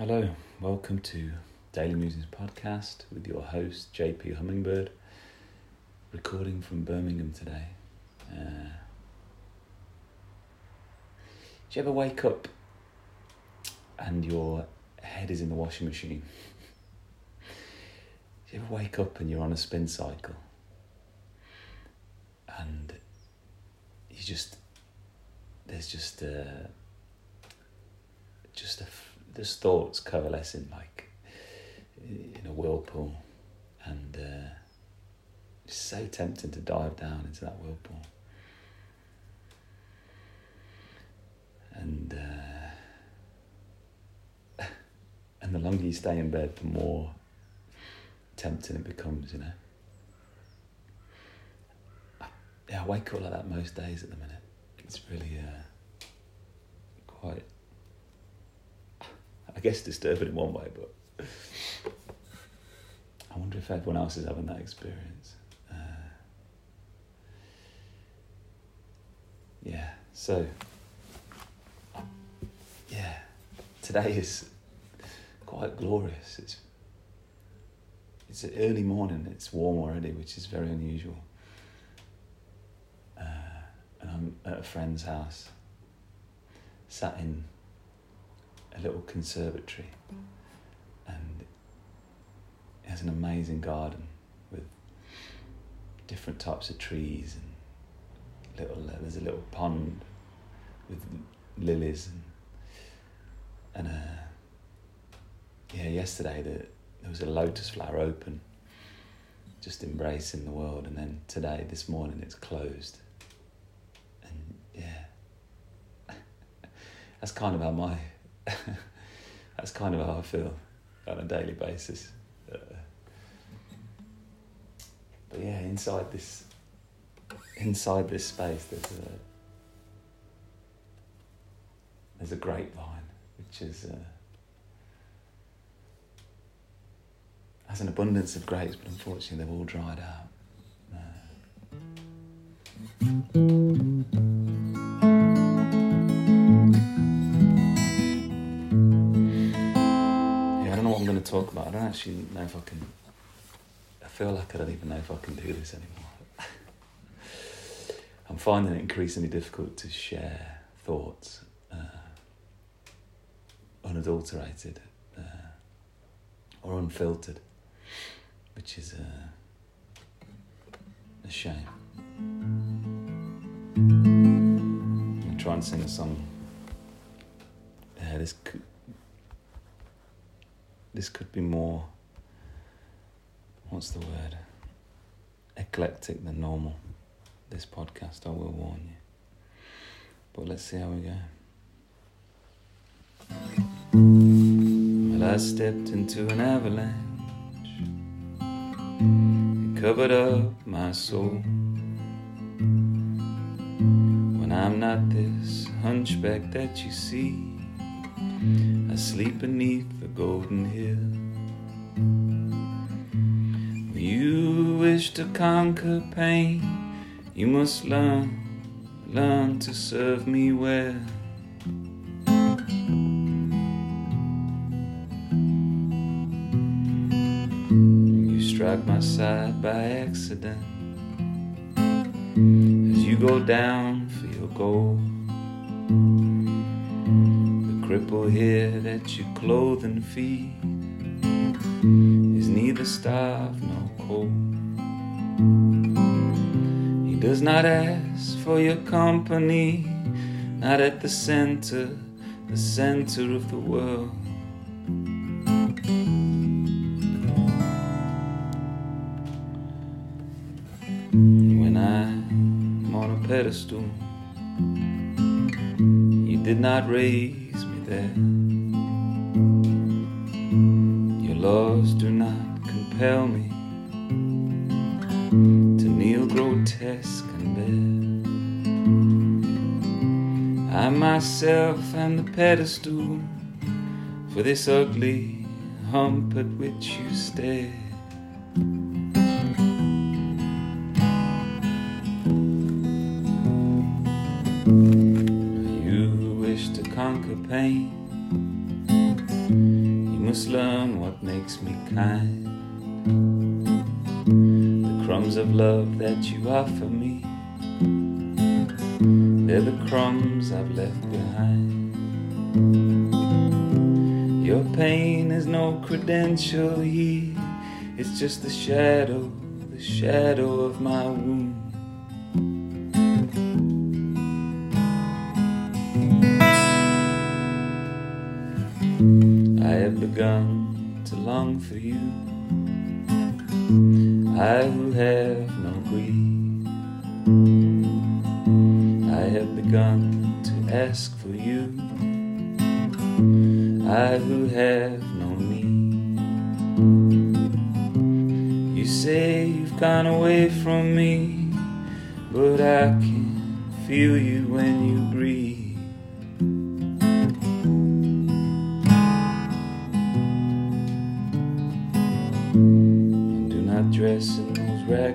Hello, welcome to Daily Musings Podcast with your host JP Hummingbird, recording from Birmingham today. Uh, do you ever wake up and your head is in the washing machine? do you ever wake up and you're on a spin cycle and you just there's just a just a there's thoughts coalescing like in a whirlpool, and uh, it's so tempting to dive down into that whirlpool. And uh, and the longer you stay in bed, the more tempting it becomes, you know. Yeah, I wake up like that most days at the minute. It's really uh, quite I guess disturbing in one way, but I wonder if everyone else is having that experience. Uh, yeah, so yeah, today is quite glorious. It's it's an early morning. It's warm already, which is very unusual. Uh, and I'm at a friend's house, sat in a little conservatory. And it has an amazing garden with different types of trees and little uh, there's a little pond with lilies and and uh, yeah yesterday the, there was a lotus flower open just embracing the world. And then today this morning it's closed. And yeah. That's kind of how my that's kind of how I feel on a daily basis. Uh, but yeah, inside this inside this space, there's a there's a grapevine which is uh, has an abundance of grapes, but unfortunately they've all dried out. Uh, going to talk about. I don't actually know if I can. I feel like I don't even know if I can do this anymore. I'm finding it increasingly difficult to share thoughts uh, unadulterated uh, or unfiltered, which is uh, a shame. I'm going to try and sing a song. Yeah, this could, this could be more, what's the word, eclectic than normal. This podcast, I will warn you. But let's see how we go. Well, I stepped into an avalanche. It covered up my soul. When I'm not this hunchback that you see, I sleep beneath the golden hill. If You wish to conquer pain, you must learn, learn to serve me well. You strike my side by accident as you go down for your goal cripple here that you clothe and feed is neither starved nor cold. He does not ask for your company, not at the center, the center of the world. When I'm on a pedestal, you did not raise there. Your laws do not compel me to kneel grotesque and bare. I myself am the pedestal for this ugly hump at which you stare. Pain. You must learn what makes me kind. The crumbs of love that you offer me, they're the crumbs I've left behind. Your pain is no credential here, it's just the shadow, the shadow of my wound. For you. I who have no greed. I have begun to ask for you. I who have no need. You say you've gone away from me,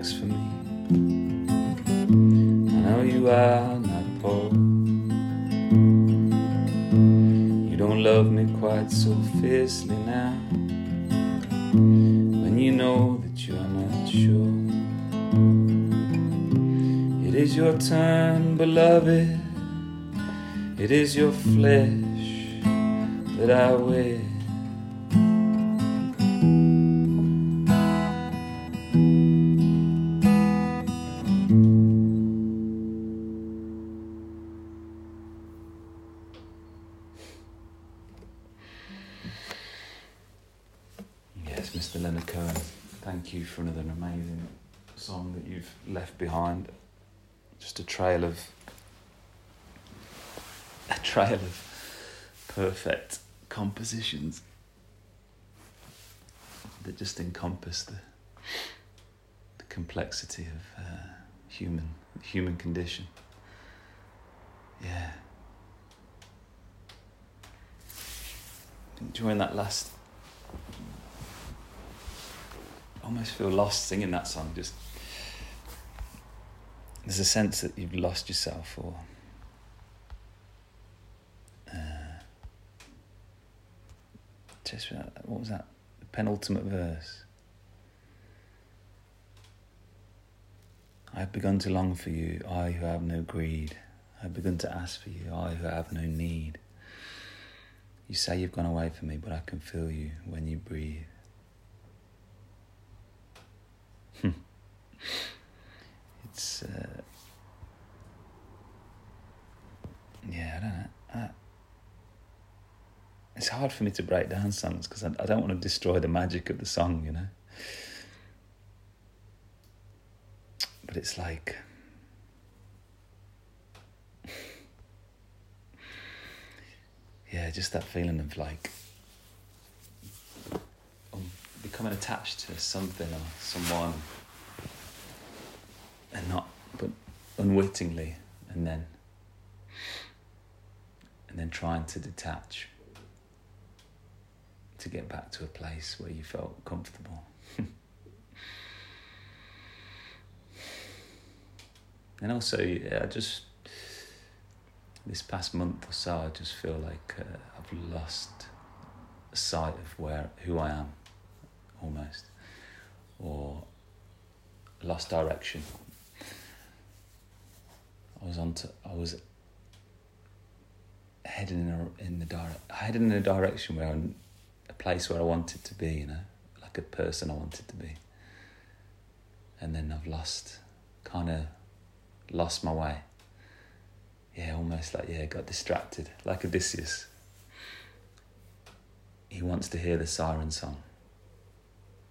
rags for me. I know you are not poor. You don't love me quite so fiercely now. When you know that you are not sure. It is your turn, beloved. It is your flesh that I wear. Just a trail of a trail of perfect compositions that just encompass the the complexity of uh, human human condition. Yeah. During that last almost feel lost singing that song. Just there's a sense that you've lost yourself, or uh, just uh, what was that? The penultimate verse. I have begun to long for you, I who have no greed. I have begun to ask for you, I who have no need. You say you've gone away from me, but I can feel you when you breathe. It's uh, yeah, I don't know. I, it's hard for me to break down songs because I, I don't want to destroy the magic of the song, you know. But it's like yeah, just that feeling of like um, becoming attached to something or someone and not but unwittingly and then and then trying to detach to get back to a place where you felt comfortable. And also yeah, I just this past month or so I just feel like uh, I've lost sight of where who I am almost or lost direction I was on to, I was heading in a, in the direct heading in a direction where I'm a place where I wanted to be, you know, like a person I wanted to be. And then I've lost, kind of, lost my way. Yeah, almost like yeah, got distracted, like Odysseus. He wants to hear the siren song,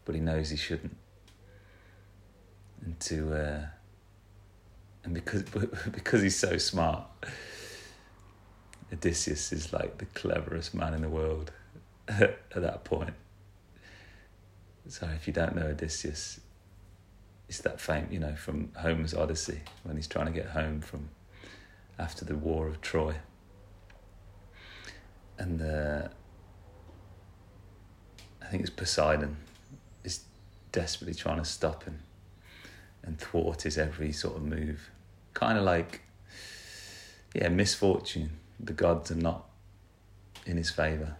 but he knows he shouldn't. And to. Uh, and because because he's so smart, Odysseus is like the cleverest man in the world at that point. So if you don't know Odysseus, it's that fame, you know, from Homer's Odyssey when he's trying to get home from after the war of Troy, and uh, I think it's Poseidon is desperately trying to stop him and thwart his every sort of move. Kind of like, yeah, misfortune. The gods are not in his favour.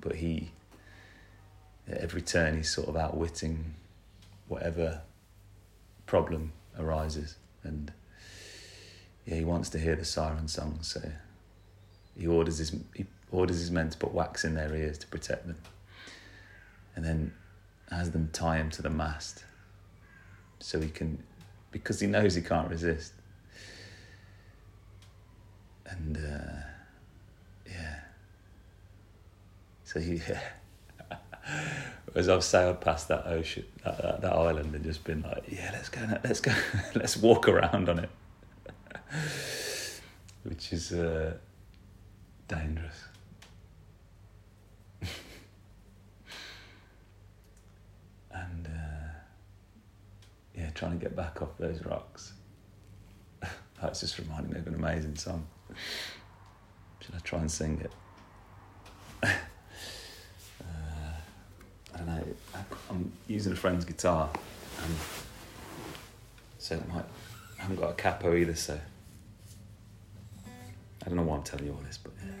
but he, at every turn, he's sort of outwitting whatever problem arises. And yeah, he wants to hear the siren song, so he orders his he orders his men to put wax in their ears to protect them, and then has them tie him to the mast, so he can, because he knows he can't resist. And uh, yeah, so he. As I've sailed past that ocean, that, that, that island, and just been like, yeah, let's go, let's go, let's walk around on it, which is uh, dangerous. Trying to get back off those rocks. That's just reminding me of an amazing song. Should I try and sing it? uh, I don't know. I'm using a friend's guitar, and so it might. I haven't got a capo either, so I don't know why I'm telling you all this, but yeah.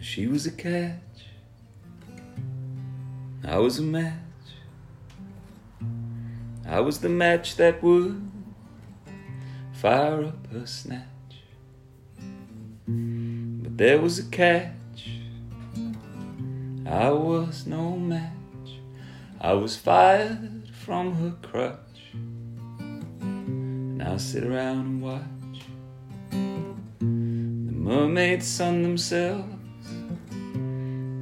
She was a catch. I was a match. I was the match that would fire up her snatch. But there was a catch. I was no match. I was fired from her crutch. Now sit around and watch the mermaids sun themselves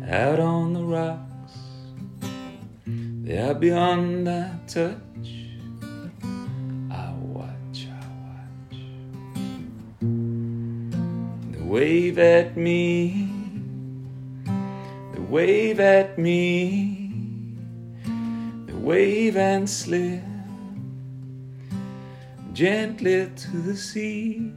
out on the rocks. They are beyond that touch. Wave at me. They wave at me. They wave and slip gently to the sea.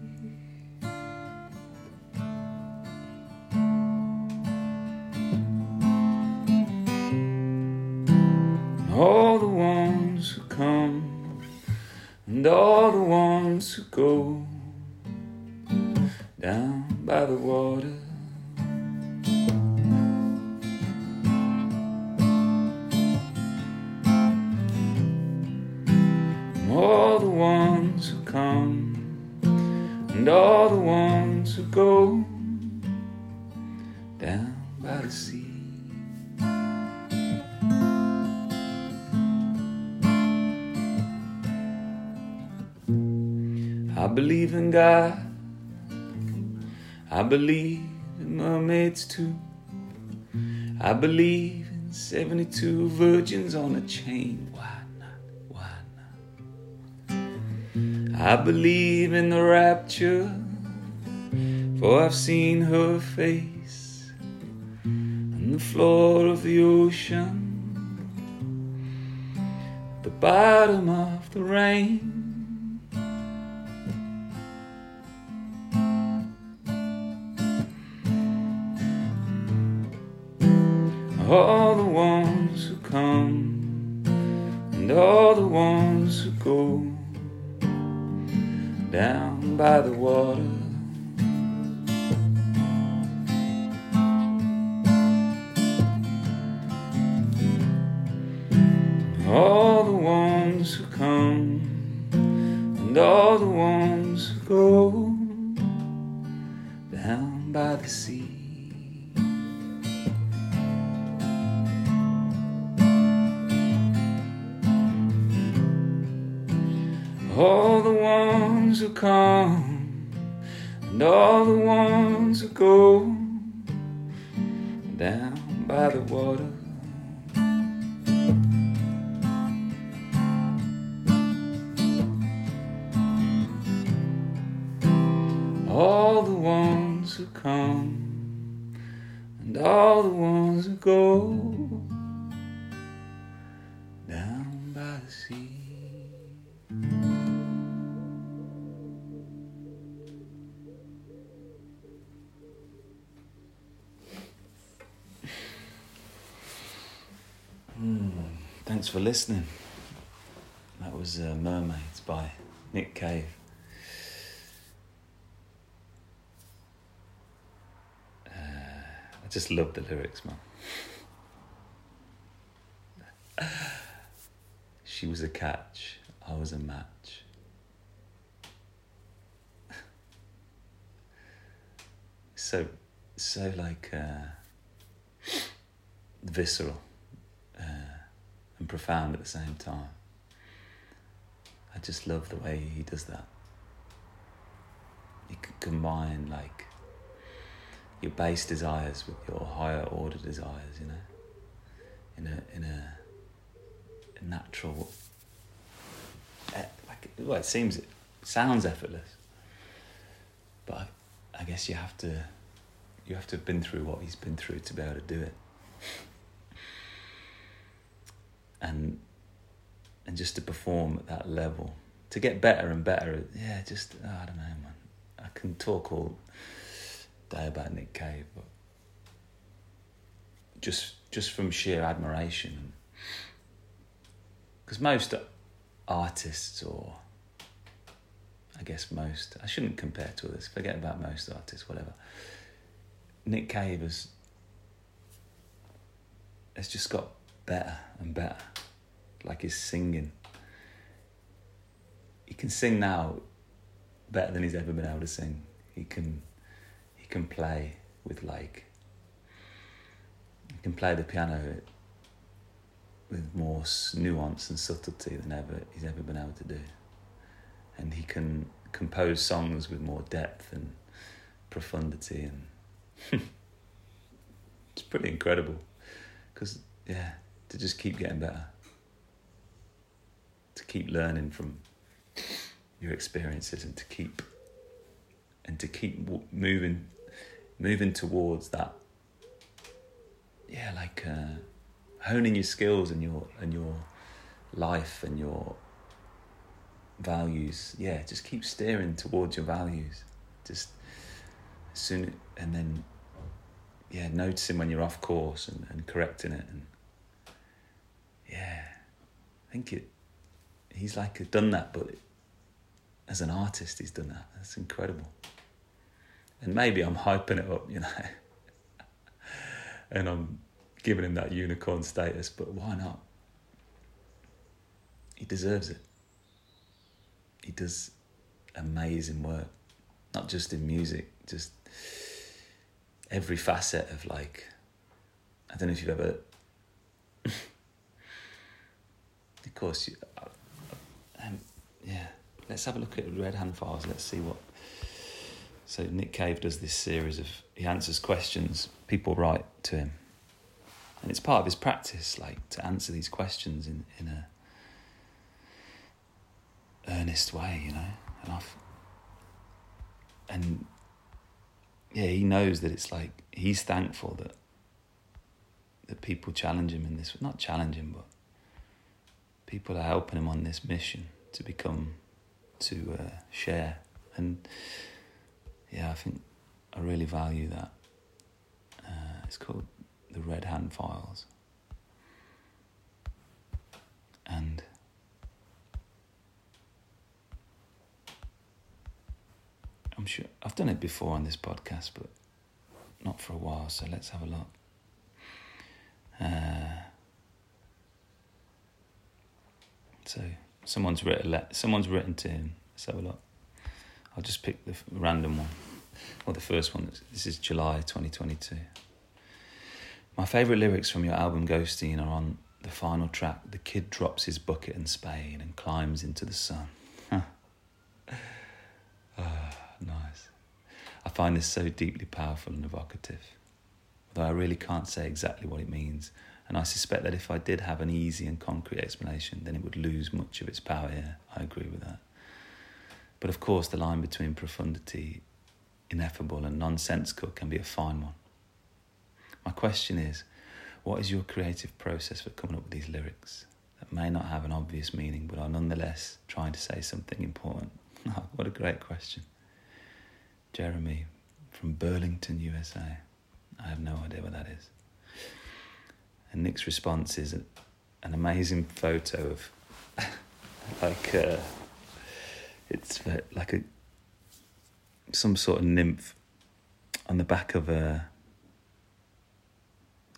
I believe in 72 virgins on a chain. Why not? Why not? I believe in the rapture, for I've seen her face on the floor of the ocean, the bottom of the rain. The ones who go down by the water. All the ones who come and all the ones who go For listening. That was uh, Mermaids by Nick Cave. I just love the lyrics, man. she was a catch, I was a match. so, so like uh, visceral uh, profound at the same time. I just love the way he does that. You can combine like your base desires with your higher order desires, you know, in a in a, natural, eh, like well, it seems it sounds effortless, but I guess you have to you have to have been through what he's been through to be able to do it, and and just to perform at that level, to get better and better. Yeah, just oh, I don't know, man. I can talk all day about Nick Cave, but just just from sheer admiration, because most artists, or I guess most, I shouldn't compare to others. Forget about most artists, whatever. Nick Cave has has just got better and better like his singing. He can sing now better than he's ever been able to sing. He can he can play with like he can play the piano with more nuance and subtlety than ever he's ever been able to do. And he can compose songs with more depth and profundity and it's pretty incredible because yeah to just keep getting better. To keep learning from your experiences and to keep and to keep moving moving towards that yeah like uh, honing your skills and your and your life and your values. Yeah just keep steering towards your values. Just soon and then yeah noticing when you're off course and, and correcting it and i think it he's like done that, but as an artist, he's done that. That's incredible. And maybe I'm hyping it up, you know, and I'm giving him that unicorn status, but why not? He deserves it. He does amazing work, not just in music, just every facet of like, I don't know if you've ever. of course, you, um, yeah, let's have a look at Red Hand Files. Let's see what. So Nick Cave does this series of he answers questions people write to him, and it's part of his practice, like to answer these questions in in a earnest way, you know. And I've and yeah, he knows that it's like he's thankful that that people challenge him in this not challenge him, but people are helping him on this mission to become, to uh, share. And yeah, I think I really value that. Uh, it's called the Red Hand Files. And I'm sure I've done it before on this podcast, but not for a while, so let's have a look. Uh, So someone's written le- someone's written to him. Have a look. I'll just pick the random one, or the first one. This is July 2022. My favourite lyrics from your album Ghosteen are on the final track. The kid drops his bucket and spade and climbs into the sun. ah, nice. I find this so deeply powerful and evocative, although I really can't say exactly what it means and I suspect that if I did have an easy and concrete explanation, then it would lose much of its power here. I agree with that. But of course, the line between profundity, ineffable, and nonsensical can be a fine one. My question is what is your creative process for coming up with these lyrics that may not have an obvious meaning but are nonetheless trying to say something important? Ah, what a great question. Jeremy from Burlington, USA. I have no idea what that is. And Nick's response is an amazing photo of like uh, it's like a some sort of nymph on the back of a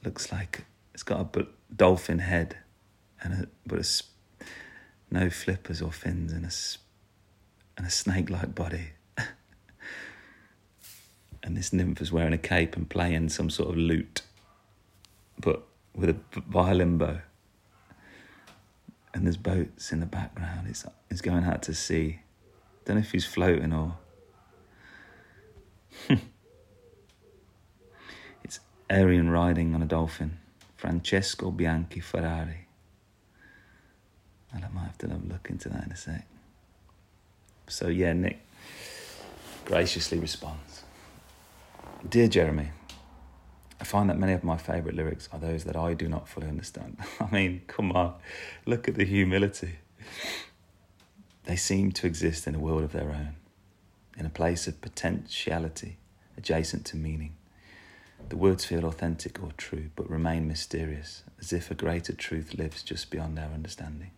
looks like it's got a dolphin head, and a, but a, no flippers or fins, and a and a snake-like body. and this nymph is wearing a cape and playing some sort of lute, but with a violin bow. And there's boats in the background. It's it's going out to sea. Don't know if he's floating or. it's Arion riding on a dolphin. Francesco Bianchi Ferrari. And I might have to have a look into that in a sec. So yeah, Nick graciously responds. Dear Jeremy, I find that many of my favourite lyrics are those that I do not fully understand. I mean, come on, look at the humility. They seem to exist in a world of their own, in a place of potentiality adjacent to meaning. The words feel authentic or true, but remain mysterious, as if a greater truth lives just beyond our understanding.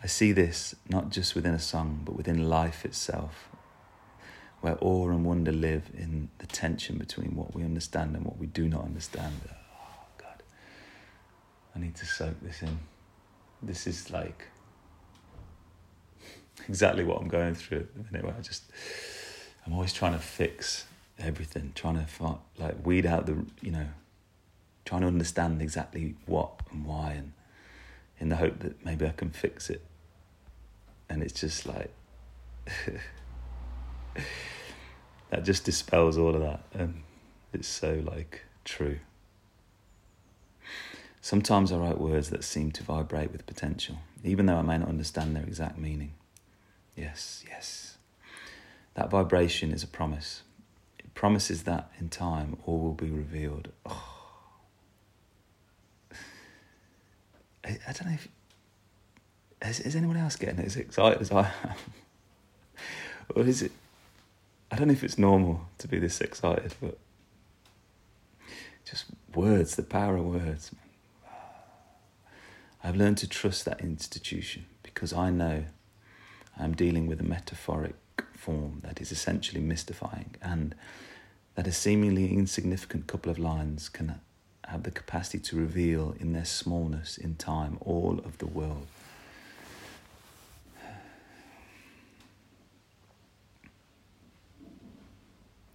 I see this not just within a song, but within life itself, where awe and wonder live in the tension between what we understand and what we do not understand. Oh, God. I need to soak this in. This is like exactly what I'm going through at the minute where I just, I'm always trying to fix everything, trying to find, like weed out the, you know, trying to understand exactly what and why and in the hope that maybe I can fix it. And it's just like, that just dispels all of that. And it's so like true. Sometimes I write words that seem to vibrate with potential, even though I may not understand their exact meaning. Yes, yes. That vibration is a promise. It promises that in time all will be revealed. Oh. I, I don't know if. Is, is anyone else getting as excited as I am? or is it. I don't know if it's normal to be this excited, but. Just words, the power of words. I've learned to trust that institution because I know I'm dealing with a metaphoric form that is essentially mystifying and that a seemingly insignificant couple of lines can have the capacity to reveal in their smallness in time all of the world.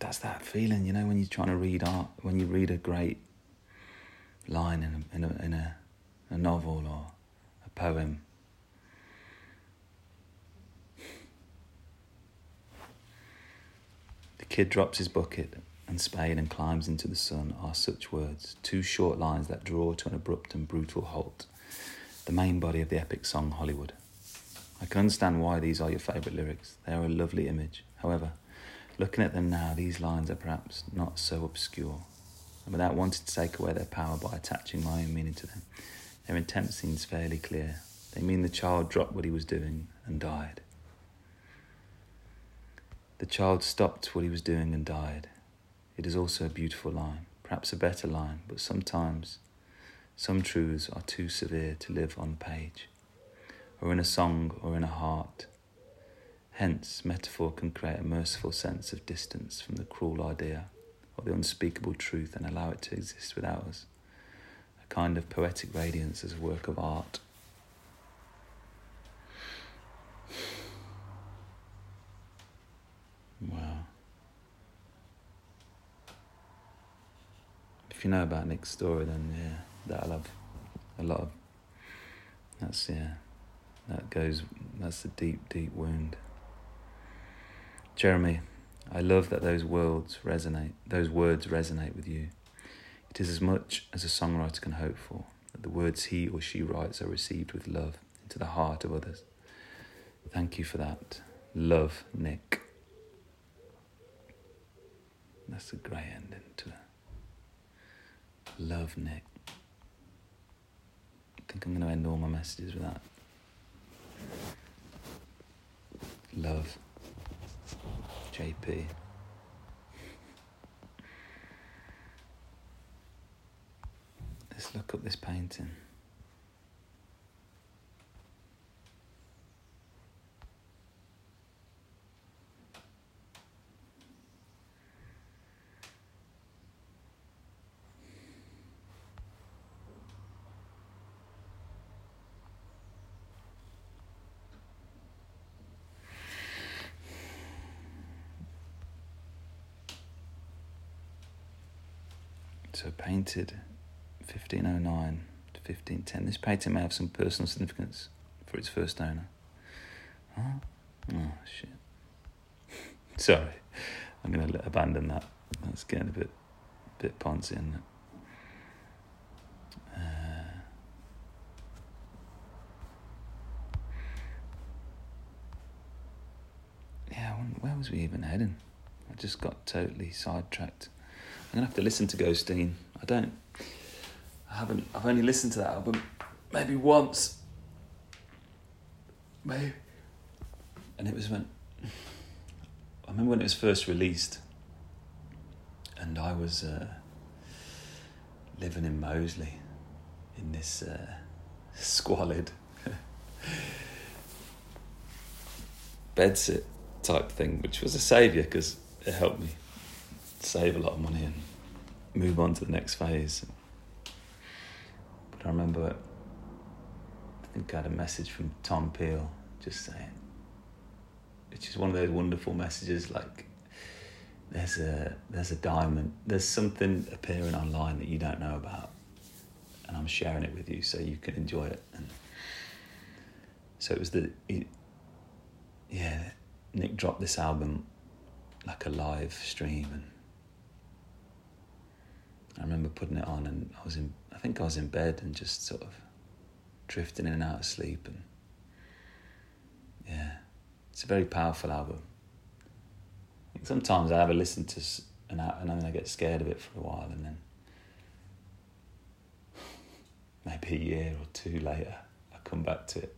That's that feeling, you know, when you're trying to read art, when you read a great line in a, in a, in a, a novel or a poem. The kid drops his bucket and spade and climbs into the sun are such words, two short lines that draw to an abrupt and brutal halt, the main body of the epic song Hollywood. I can understand why these are your favourite lyrics. They are a lovely image. However, looking at them now, these lines are perhaps not so obscure. And without wanting to take away their power by attaching my own meaning to them, their intent seems fairly clear. They mean the child dropped what he was doing and died. The child stopped what he was doing and died. It is also a beautiful line, perhaps a better line, but sometimes some truths are too severe to live on the page, or in a song or in a heart. Hence, metaphor can create a merciful sense of distance from the cruel idea or the unspeakable truth and allow it to exist without us. A kind of poetic radiance as a work of art. Wow. If you know about Nick's story, then yeah, that'll have a lot of. That's yeah, that goes. That's a deep, deep wound. Jeremy, I love that those words resonate. Those words resonate with you. It is as much as a songwriter can hope for that the words he or she writes are received with love into the heart of others. Thank you for that. Love, Nick. That's a great ending to it. Love, Nick. I think I'm going to end all my messages with that. Love. JP. Let's look up this painting. So painted 1509 to 1510. This painting may have some personal significance for its first owner. Oh, oh shit. Sorry, I'm going to abandon that. That's getting a bit, bit poncy, isn't it? Uh, yeah, where was we even heading? I just got totally sidetracked. I'm gonna have to listen to Ghosteen. I don't. I haven't. I've only listened to that album maybe once. Maybe. And it was when. I remember when it was first released, and I was uh, living in Moseley, in this uh, squalid bedsit type thing, which was a saviour because it helped me save a lot of money and move on to the next phase. But I remember, I think I had a message from Tom Peel just saying, which is one of those wonderful messages like, there's a there's a diamond, there's something appearing online that you don't know about, and I'm sharing it with you so you can enjoy it. And so it was the, it, yeah, Nick dropped this album like a live stream and I remember putting it on and I was in I think I was in bed and just sort of drifting in and out of sleep and yeah. It's a very powerful album. Sometimes I have a listen to an album and then I get scared of it for a while and then maybe a year or two later I come back to it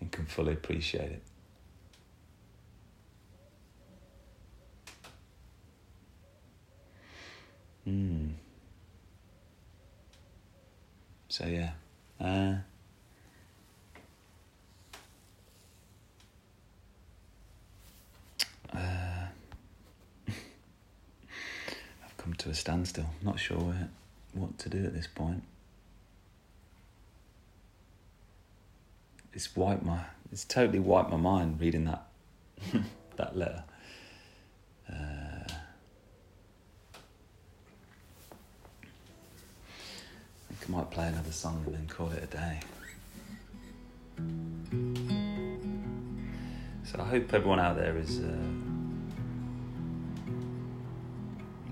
and can fully appreciate it. Hmm. So yeah. Uh, uh, I've come to a standstill. Not sure what to do at this point. It's wiped my. It's totally wiped my mind reading that that letter. I might play another song and then call it a day. So I hope everyone out there is uh,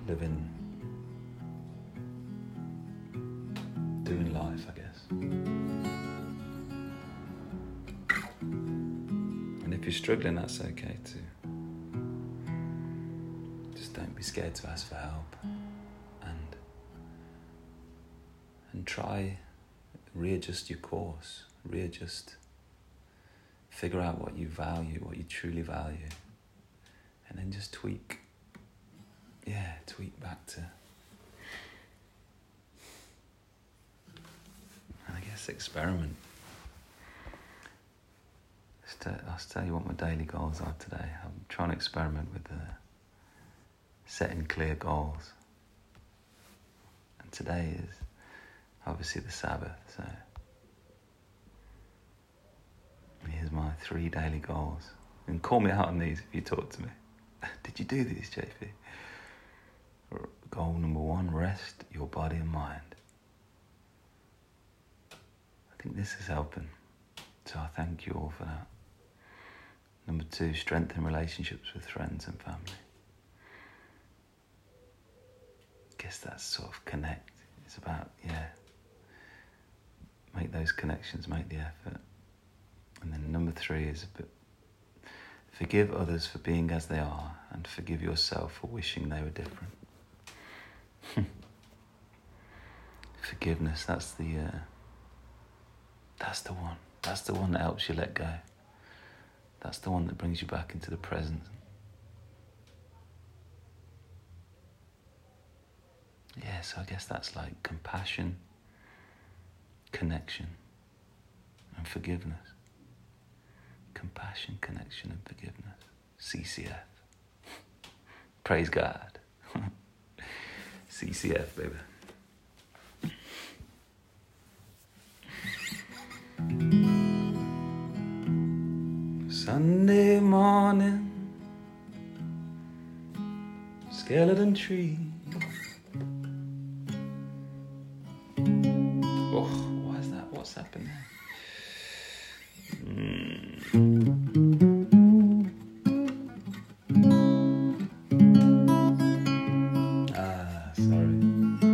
living, doing life, I guess. And if you're struggling, that's okay too. Just don't be scared to ask for help. Try readjust your course, readjust, figure out what you value, what you truly value, and then just tweak. Yeah, tweak back to. And I guess experiment. I'll tell you what my daily goals are today. I'm trying to experiment with the setting clear goals. And today is obviously the Sabbath. So here's my three daily goals. And call me out on these if you talk to me. Did you do these, JP? Goal number one rest your body and mind. I think this is helping. So I thank you all for that. Number two, strengthen relationships with friends and family. Guess that's sort of connect. It's about, yeah, make those connections, make the effort. And then number three is bit forgive others for being as they are and forgive yourself for wishing they were different. Forgiveness, that's the uh, that's the one. That's the one that helps you let go. That's the one that brings you back into the present. Yeah, so I guess that's like compassion connection and forgiveness. Compassion, connection, and forgiveness. CCF. Praise God. CCF, baby. Sunday morning, skeleton tree oh. What's happened there? Mm. Ah, sorry.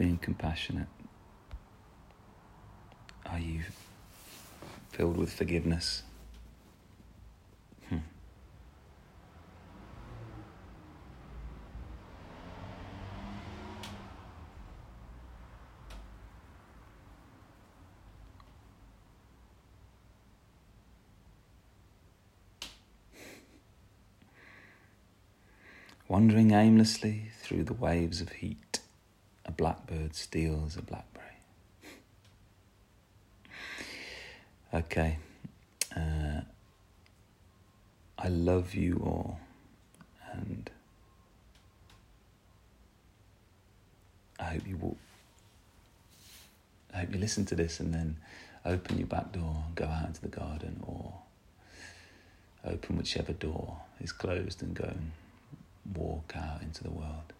Being compassionate? Are you filled with forgiveness? Hmm. Wandering aimlessly through the waves of heat, blackbird steals a blackberry. Okay. Uh, I love you all, and I hope you will. I hope you listen to this and then open your back door and go out into the garden, or open whichever door is closed and go and walk out into the world.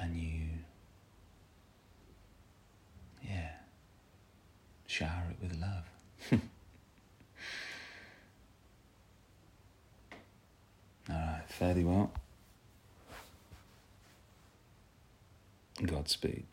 And you, yeah, shower it with love. All right, fairly well. Godspeed.